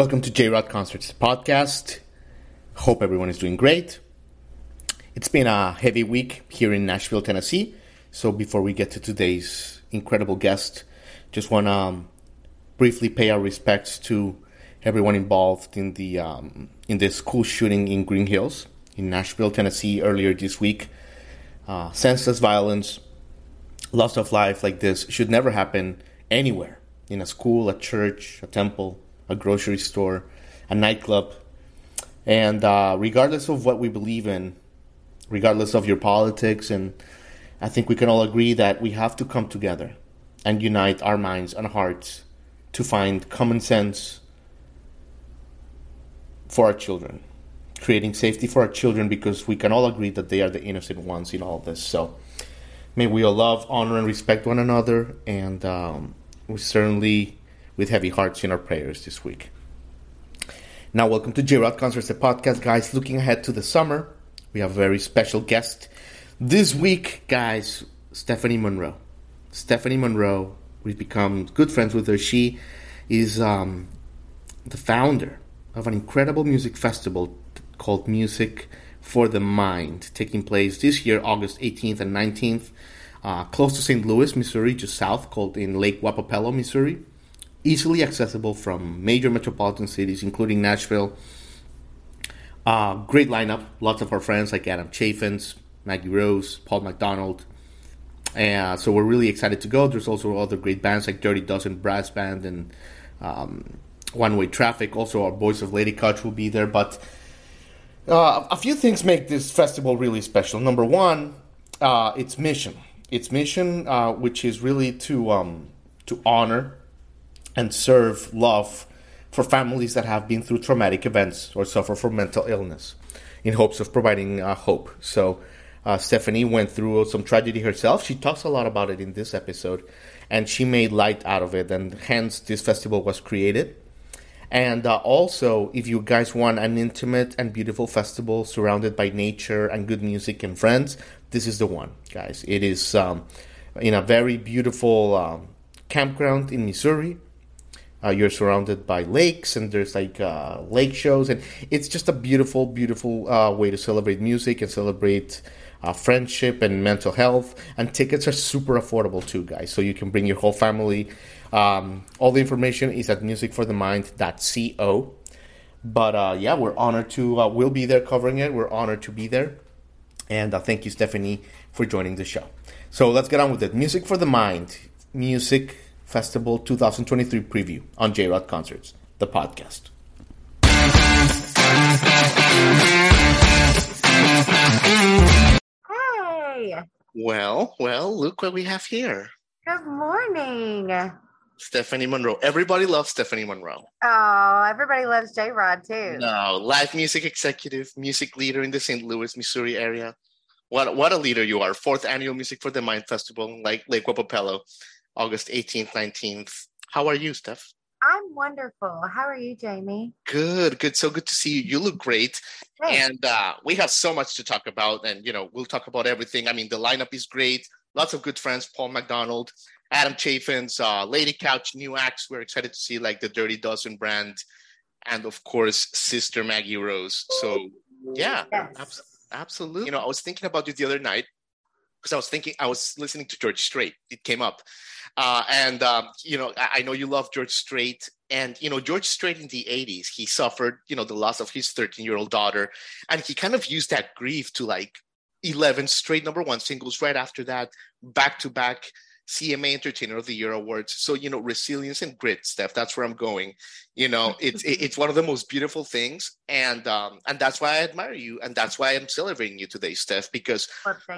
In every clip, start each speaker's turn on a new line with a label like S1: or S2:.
S1: Welcome to J Rod Concerts podcast. Hope everyone is doing great. It's been a heavy week here in Nashville, Tennessee. So before we get to today's incredible guest, just want to um, briefly pay our respects to everyone involved in the um, in the school shooting in Green Hills in Nashville, Tennessee earlier this week. Uh, senseless violence, loss of life like this should never happen anywhere in a school, a church, a temple a grocery store, a nightclub. And uh, regardless of what we believe in, regardless of your politics, and I think we can all agree that we have to come together and unite our minds and hearts to find common sense for our children, creating safety for our children because we can all agree that they are the innocent ones in all this. So may we all love, honor, and respect one another, and um, we certainly with heavy hearts in our prayers this week. Now, welcome to J Rod Concerts, the podcast, guys. Looking ahead to the summer, we have a very special guest this week, guys. Stephanie Monroe. Stephanie Monroe, we've become good friends with her. She is um, the founder of an incredible music festival called Music for the Mind, taking place this year, August 18th and 19th, uh, close to St. Louis, Missouri, just south, called in Lake Wappapello, Missouri easily accessible from major metropolitan cities, including Nashville. Uh, great lineup. Lots of our friends like Adam Chaffins, Maggie Rose, Paul McDonald. And so we're really excited to go. There's also other great bands like Dirty Dozen Brass Band and um, One Way Traffic. Also, our Boys of Lady Couch will be there. But uh, a few things make this festival really special. Number one, uh, its mission. Its mission, uh, which is really to um, to honor and serve love for families that have been through traumatic events or suffer from mental illness in hopes of providing uh, hope. So, uh, Stephanie went through some tragedy herself. She talks a lot about it in this episode, and she made light out of it, and hence this festival was created. And uh, also, if you guys want an intimate and beautiful festival surrounded by nature and good music and friends, this is the one, guys. It is um, in a very beautiful um, campground in Missouri uh, you're surrounded by lakes and there's like uh, lake shows and it's just a beautiful beautiful uh, way to celebrate music and celebrate uh, friendship and mental health. And tickets are super affordable too guys. So you can bring your whole family. Um, all the information is at musicforthemind.co but uh, yeah we're honored to uh, we'll be there covering it. We're honored to be there. And thank you stephanie for joining the show. So let's get on with it. Music for the mind. Music Festival 2023 preview on J Rod Concerts, the podcast.
S2: Hey.
S1: Well, well, look what we have here.
S2: Good morning.
S1: Stephanie Monroe. Everybody loves Stephanie Monroe.
S2: Oh, everybody loves J Rod too.
S1: No, live music executive, music leader in the St. Louis, Missouri area. What what a leader you are. Fourth annual Music for the Mind Festival, like Lake Wappapello. August 18th, 19th. How are you, Steph?
S2: I'm wonderful. How are you, Jamie?
S1: Good, good. So good to see you. You look great. Thanks. And uh, we have so much to talk about. And, you know, we'll talk about everything. I mean, the lineup is great. Lots of good friends Paul McDonald, Adam Chaffins, uh, Lady Couch, new acts. We're excited to see like the Dirty Dozen brand. And of course, Sister Maggie Rose. So, yeah, yes. ab- absolutely. You know, I was thinking about you the other night because I was thinking, I was listening to George Strait. It came up. Uh, and um, you know, I, I, know you love George Strait, and you know, George Strait in the '80s, he suffered, you know, the loss of his 13-year-old daughter, and he kind of used that grief to like 11 straight number one singles. Right after that, back to back CMA Entertainer of the Year awards. So you know, resilience and grit, Steph. That's where I'm going. You know, it's it's one of the most beautiful things, and um, and that's why I admire you, and that's why I'm celebrating you today, Steph. Because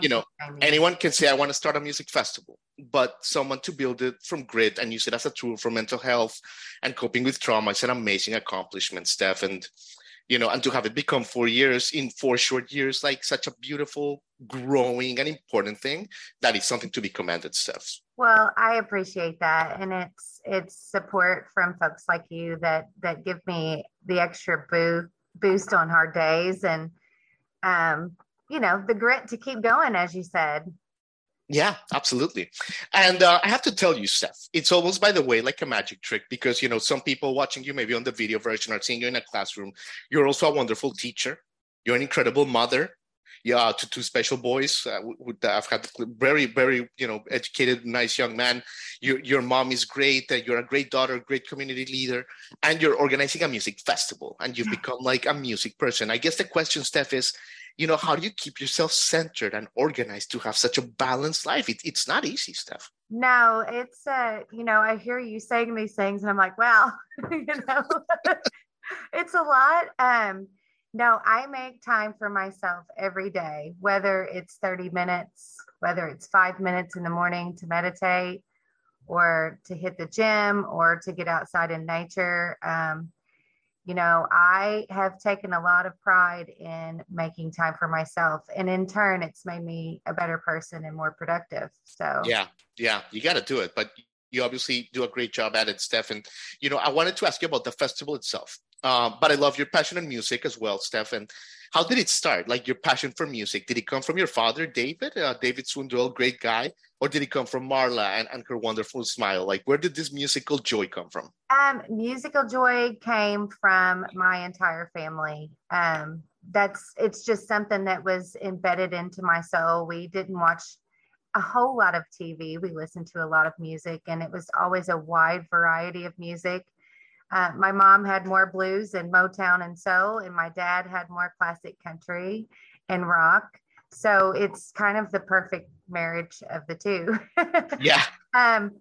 S1: you know, anyone can say I want to start a music festival, but someone to build it from grit and use it as a tool for mental health and coping with trauma is an amazing accomplishment, Steph. And you know, and to have it become four years in four short years, like such a beautiful, growing, and important thing, that is something to be commended, Steph.
S2: Well, I appreciate that, and it's it's support from folks like you that that give me the extra boost boost on hard days, and um, you know, the grit to keep going, as you said.
S1: Yeah, absolutely. And uh, I have to tell you, Steph, it's almost by the way like a magic trick because you know some people watching you maybe on the video version are seeing you in a classroom. You're also a wonderful teacher. You're an incredible mother. Yeah, to two special boys. Uh, with, uh, I've had very, very, you know, educated, nice young man. Your your mom is great. Uh, you're a great daughter, great community leader, and you're organizing a music festival. And you've become like a music person. I guess the question, Steph, is you know how do you keep yourself centered and organized to have such a balanced life it, it's not easy stuff
S2: no it's uh you know i hear you saying these things and i'm like well you know it's a lot um no i make time for myself every day whether it's 30 minutes whether it's five minutes in the morning to meditate or to hit the gym or to get outside in nature um, you know, I have taken a lot of pride in making time for myself. And in turn, it's made me a better person and more productive. So,
S1: yeah, yeah, you got to do it. But you obviously do a great job at it, Steph. And, you know, I wanted to ask you about the festival itself. Uh, but I love your passion in music as well, Steph. And how did it start? Like your passion for music? Did it come from your father, David? Uh, David Swindoyle, great guy, or did it come from Marla and, and her wonderful smile? Like, where did this musical joy come from?
S2: Um, musical joy came from my entire family. Um, that's it's just something that was embedded into my soul. We didn't watch a whole lot of TV. We listened to a lot of music, and it was always a wide variety of music. Uh, my mom had more blues and Motown and soul, and my dad had more classic country and rock. So it's kind of the perfect marriage of the two.
S1: yeah.
S2: Um,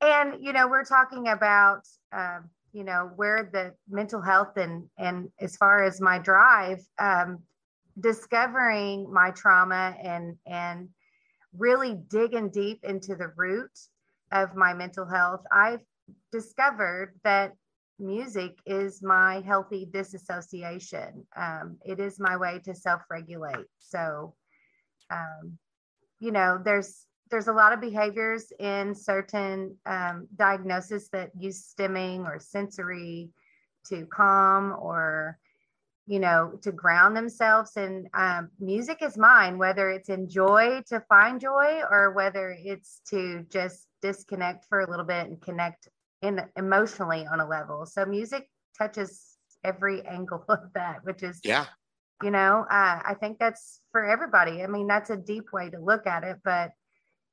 S2: and you know, we're talking about uh, you know where the mental health and and as far as my drive, um, discovering my trauma and and really digging deep into the root of my mental health, I've discovered that music is my healthy disassociation. Um, it is my way to self-regulate. So, um, you know, there's there's a lot of behaviors in certain um, diagnoses that use stimming or sensory to calm or you know to ground themselves and um, music is mine whether it's in joy to find joy or whether it's to just disconnect for a little bit and connect in emotionally on a level. So music touches every angle of that, which is
S1: yeah,
S2: you know, uh, I think that's for everybody. I mean, that's a deep way to look at it, but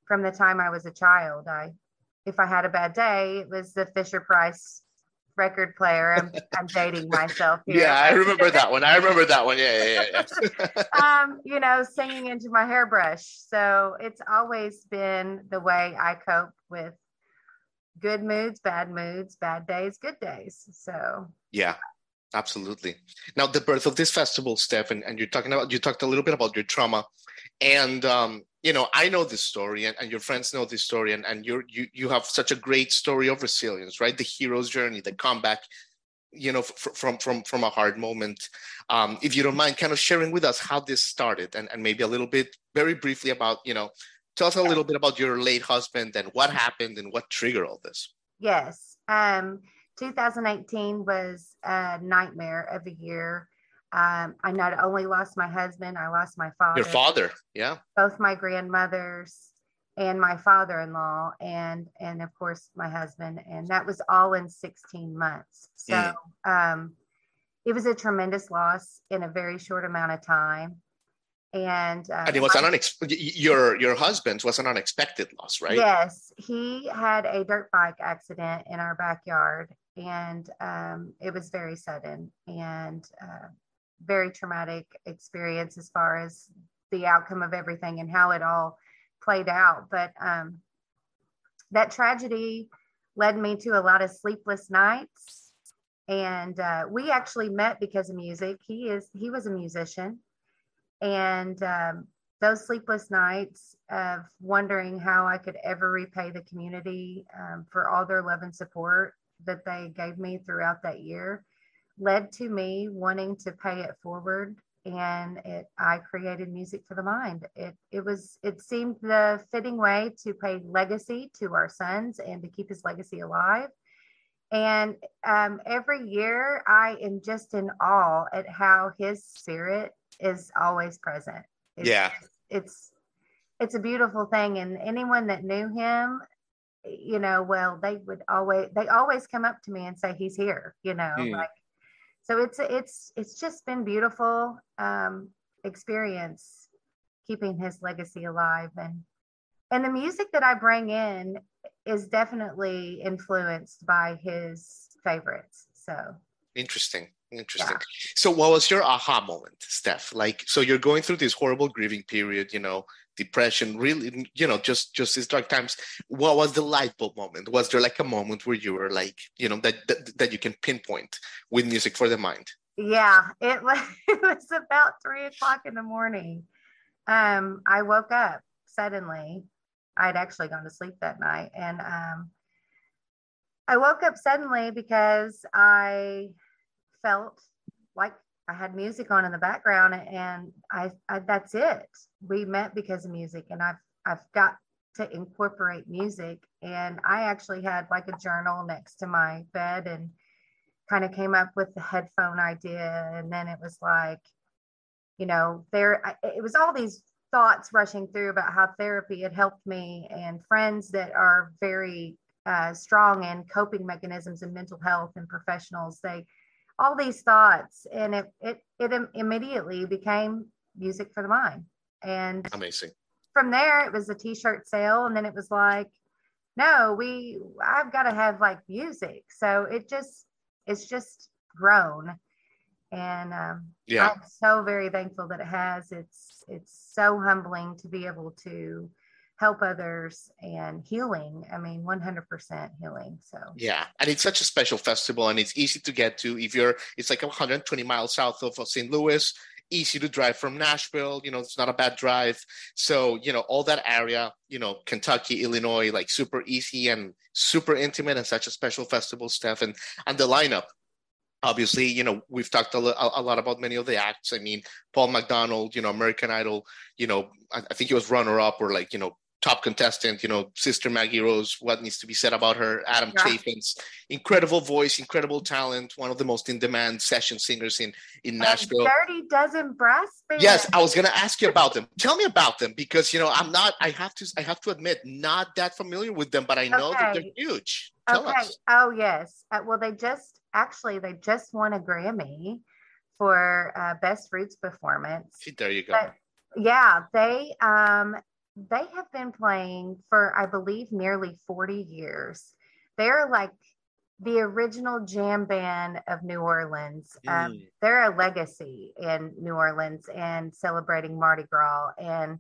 S2: from the time I was a child, I if I had a bad day, it was the Fisher Price record player. I'm, I'm dating myself
S1: here. Yeah, I remember that one. I remember that one. Yeah, yeah,
S2: yeah. um, you know, singing into my hairbrush. So it's always been the way I cope with good moods, bad moods, bad days, good days. So
S1: yeah, absolutely. Now the birth of this festival, Steph, and, and you're talking about you talked a little bit about your trauma. And um, you know, I know this story and, and your friends know this story, and, and you're you you have such a great story of resilience, right? The hero's journey, the comeback, you know, f- from from from a hard moment. Um, if you don't mind, kind of sharing with us how this started, and, and maybe a little bit, very briefly, about you know tell us a little bit about your late husband and what happened and what triggered all this.
S2: Yes. Um, 2018 was a nightmare of a year. Um, I not only lost my husband, I lost my father.
S1: Your father, yeah.
S2: Both my grandmothers and my father-in-law, and and of course my husband, and that was all in 16 months. So mm. um, it was a tremendous loss in a very short amount of time and uh,
S1: and it was an unexpected your your husband's was an unexpected loss right
S2: yes he had a dirt bike accident in our backyard and um, it was very sudden and uh, very traumatic experience as far as the outcome of everything and how it all played out but um, that tragedy led me to a lot of sleepless nights. And uh, we actually met because of music. He is he was a musician, and um, those sleepless nights of wondering how I could ever repay the community um, for all their love and support that they gave me throughout that year led to me wanting to pay it forward and it i created music for the mind. It it was it seemed the fitting way to pay legacy to our sons and to keep his legacy alive. And um, every year i am just in awe at how his spirit is always present
S1: it's, yeah
S2: it's it's a beautiful thing and anyone that knew him you know well they would always they always come up to me and say he's here you know mm. like so it's it's it's just been beautiful um, experience keeping his legacy alive and and the music that I bring in is definitely influenced by his favorites. So
S1: interesting. Interesting. Yeah. So, what was your aha moment, Steph? Like, so you're going through this horrible grieving period, you know, depression, really, you know, just just these dark times. What was the light bulb moment? Was there like a moment where you were like, you know, that that, that you can pinpoint with music for the mind?
S2: Yeah, it was. It was about three o'clock in the morning. Um, I woke up suddenly. I'd actually gone to sleep that night, and um, I woke up suddenly because I felt like I had music on in the background and I, I, that's it. We met because of music and I've I've got to incorporate music and I actually had like a journal next to my bed and kind of came up with the headphone idea and then it was like you know there it was all these thoughts rushing through about how therapy had helped me and friends that are very uh, strong in coping mechanisms and mental health and professionals they all these thoughts and it it it immediately became music for the mind. And
S1: amazing.
S2: from there it was a t-shirt sale and then it was like no we i've got to have like music. So it just it's just grown. And um, yeah. I'm so very thankful that it has. It's it's so humbling to be able to help others and healing. I mean, 100% healing. So,
S1: yeah. And it's such a special festival and it's easy to get to. If you're, it's like 120 miles south of St. Louis, easy to drive from Nashville. You know, it's not a bad drive. So, you know, all that area, you know, Kentucky, Illinois, like super easy and super intimate and such a special festival stuff. And, and the lineup, obviously you know we've talked a, a, lot about many of the acts i mean paul mcdonald you know american idol you know I, I, think he was runner up or like you know top contestant, you know, Sister Maggie Rose, what needs to be said about her, Adam yeah. Chaffins, incredible voice, incredible talent, one of the most in-demand session singers in, in Nashville.
S2: Dirty Dozen Brass Band.
S1: Yes, I was gonna ask you about them. Tell me about them because you know I'm not I have to I have to admit, not that familiar with them, but I know okay. that they're huge. Tell okay. Us.
S2: Oh yes. Uh, well they just actually they just won a Grammy for uh, best roots performance.
S1: There you go.
S2: But, yeah, they um they have been playing for, I believe, nearly 40 years. They're like the original jam band of New Orleans. Um, mm. They're a legacy in New Orleans and celebrating Mardi Gras. And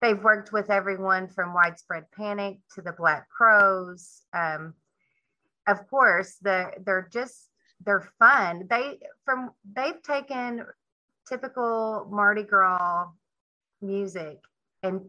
S2: they've worked with everyone from Widespread Panic to the Black Crowes. Um, of course, they're, they're just they're fun. They from they've taken typical Mardi Gras music and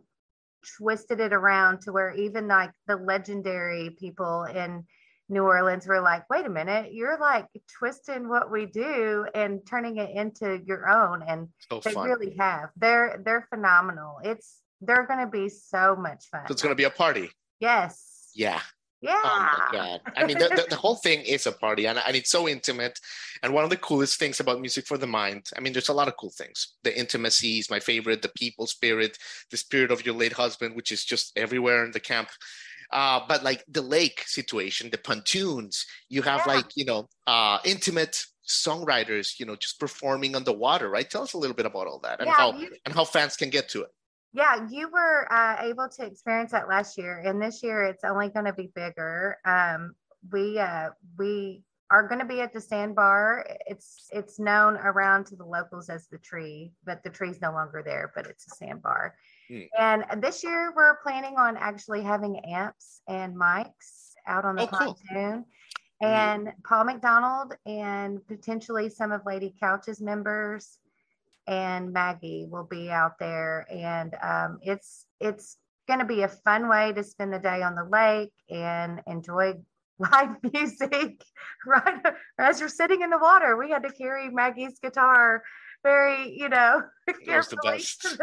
S2: twisted it around to where even like the legendary people in New Orleans were like, wait a minute, you're like twisting what we do and turning it into your own. And so they fun. really have. They're they're phenomenal. It's they're gonna be so much fun.
S1: So it's gonna be a party.
S2: Yes.
S1: Yeah.
S2: Yeah. Oh
S1: my God. I mean, the, the, the, whole thing is a party and, and it's so intimate. And one of the coolest things about Music for the Mind, I mean, there's a lot of cool things. The intimacy is my favorite, the people spirit, the spirit of your late husband, which is just everywhere in the camp. Uh, but like the lake situation, the pontoons, you have yeah. like, you know, uh, intimate songwriters, you know, just performing on the water, right? Tell us a little bit about all that and yeah, how you, and how fans can get to it.
S2: Yeah, you were uh, able to experience that last year, and this year it's only going to be bigger. Um, we uh, we are going to be at the sandbar. It's it's known around to the locals as the tree, but the tree's no longer there. But it's a sandbar, Mm. And this year we're planning on actually having amps and mics out on the oh, pontoon. Cool. And mm. Paul McDonald and potentially some of Lady Couch's members and Maggie will be out there. And um, it's it's going to be a fun way to spend the day on the lake and enjoy live music right as you're sitting in the water. We had to carry Maggie's guitar very, you know, carefully. so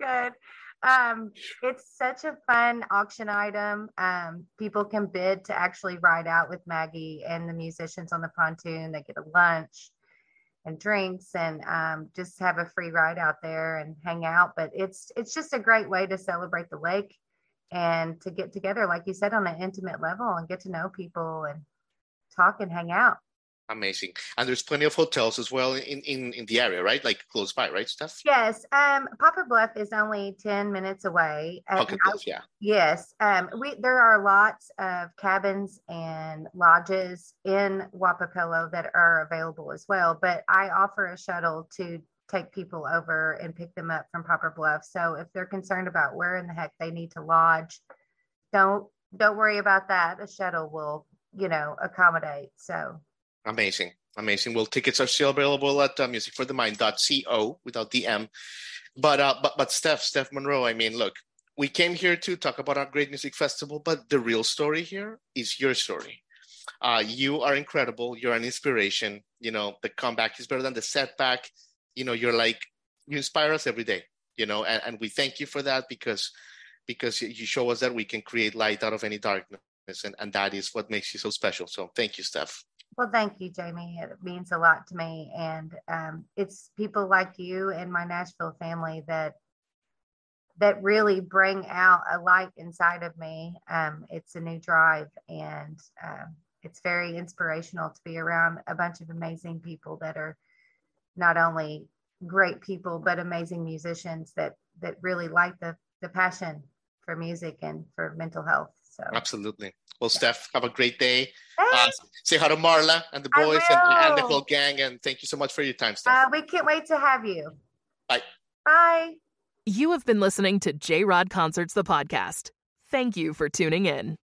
S2: good. Um, it's such a fun auction item. Um, people can bid to actually ride out with Maggie and the musicians on the pontoon. They get a lunch and drinks and um, just have a free ride out there and hang out. But it's it's just a great way to celebrate the lake and to get together, like you said, on an intimate level and get to know people and talk and hang out.
S1: Amazing. And there's plenty of hotels as well in, in, in the area, right? Like close by, right, Steph?
S2: Yes. Um, Poplar Bluff is only 10 minutes away.
S1: Poplar Bluff, yeah.
S2: Yes. Um, we there are lots of cabins and lodges in Wappapello that are available as well. But I offer a shuttle to take people over and pick them up from Poplar Bluff. So if they're concerned about where in the heck they need to lodge, don't don't worry about that. A shuttle will, you know, accommodate. So
S1: amazing, amazing. Well, tickets are still available at uh, musicforthemind.co without the M. But uh, but but Steph, Steph Monroe. I mean, look, we came here to talk about our great music festival, but the real story here is your story. Uh, you are incredible. You're an inspiration. You know, the comeback is better than the setback you know you're like you inspire us every day you know and, and we thank you for that because because you show us that we can create light out of any darkness and, and that is what makes you so special so thank you steph
S2: well thank you jamie. It means a lot to me. And um, it's people like you and my nashville family that that really bring out a light inside of me. Um, it's a new drive and um, it's very inspirational to be around a bunch of amazing people that are not only great people but amazing musicians that that really like the the passion for music and for mental health. So
S1: absolutely well yeah. steph have a great day. Uh, say hi to marla and the boys and, and, the whole gang and thank you so much for your time steph.
S2: Uh, we can't wait to have you.
S1: Bye.
S2: Bye.
S3: You have been listening to j rod concerts the podcast. Thank you for tuning in